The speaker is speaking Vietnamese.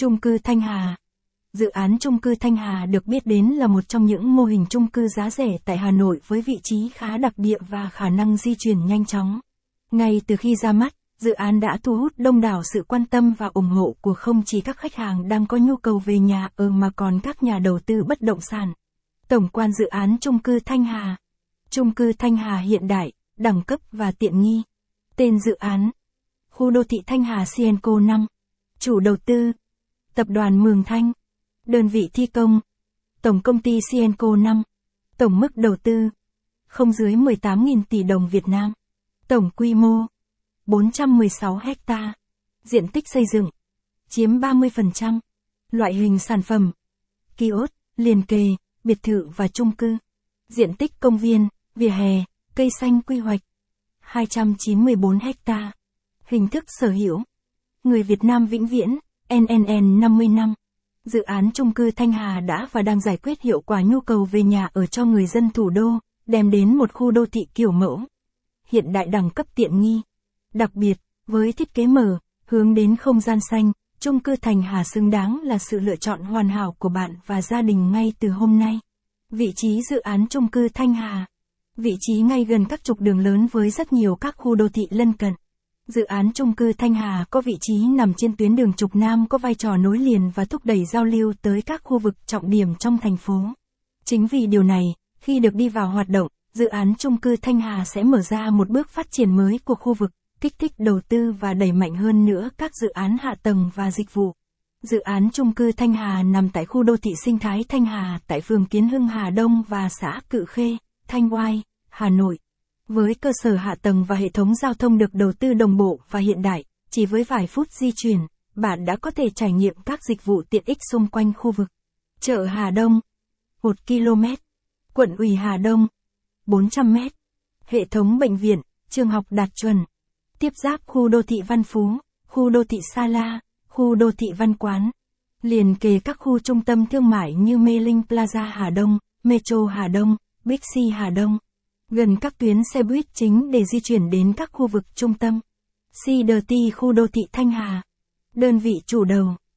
Trung cư Thanh Hà Dự án trung cư Thanh Hà được biết đến là một trong những mô hình trung cư giá rẻ tại Hà Nội với vị trí khá đặc địa và khả năng di chuyển nhanh chóng. Ngay từ khi ra mắt, dự án đã thu hút đông đảo sự quan tâm và ủng hộ của không chỉ các khách hàng đang có nhu cầu về nhà ở mà còn các nhà đầu tư bất động sản. Tổng quan dự án trung cư Thanh Hà trung cư Thanh Hà hiện đại, đẳng cấp và tiện nghi. Tên dự án Khu đô thị Thanh Hà Sienco 5 Chủ đầu tư Tập đoàn Mường Thanh Đơn vị thi công. Tổng công ty Cienco 5. Tổng mức đầu tư. Không dưới 18.000 tỷ đồng Việt Nam. Tổng quy mô. 416 hecta. Diện tích xây dựng. Chiếm 30%. Loại hình sản phẩm. Kiosk, liền kề, biệt thự và chung cư. Diện tích công viên, vỉa hè, cây xanh quy hoạch. 294 hecta. Hình thức sở hữu. Người Việt Nam vĩnh viễn, NNN 50 năm. Dự án chung cư Thanh Hà đã và đang giải quyết hiệu quả nhu cầu về nhà ở cho người dân thủ đô, đem đến một khu đô thị kiểu mẫu. Hiện đại đẳng cấp tiện nghi. Đặc biệt, với thiết kế mở, hướng đến không gian xanh, chung cư Thanh Hà xứng đáng là sự lựa chọn hoàn hảo của bạn và gia đình ngay từ hôm nay. Vị trí dự án chung cư Thanh Hà. Vị trí ngay gần các trục đường lớn với rất nhiều các khu đô thị lân cận. Dự án chung cư Thanh Hà có vị trí nằm trên tuyến đường trục Nam có vai trò nối liền và thúc đẩy giao lưu tới các khu vực trọng điểm trong thành phố. Chính vì điều này, khi được đi vào hoạt động, dự án chung cư Thanh Hà sẽ mở ra một bước phát triển mới của khu vực, kích thích đầu tư và đẩy mạnh hơn nữa các dự án hạ tầng và dịch vụ. Dự án chung cư Thanh Hà nằm tại khu đô thị sinh thái Thanh Hà tại phường Kiến Hưng Hà Đông và xã Cự Khê, Thanh Oai, Hà Nội. Với cơ sở hạ tầng và hệ thống giao thông được đầu tư đồng bộ và hiện đại, chỉ với vài phút di chuyển, bạn đã có thể trải nghiệm các dịch vụ tiện ích xung quanh khu vực. Chợ Hà Đông 1 km Quận ủy Hà Đông 400 m Hệ thống bệnh viện, trường học đạt chuẩn. Tiếp giáp khu đô thị Văn Phú, khu đô thị Sa La, khu đô thị Văn Quán. Liền kề các khu trung tâm thương mại như Mê Linh Plaza Hà Đông, Metro Hà Đông, Bixi Hà Đông gần các tuyến xe buýt chính để di chuyển đến các khu vực trung tâm. CDT khu đô thị Thanh Hà. Đơn vị chủ đầu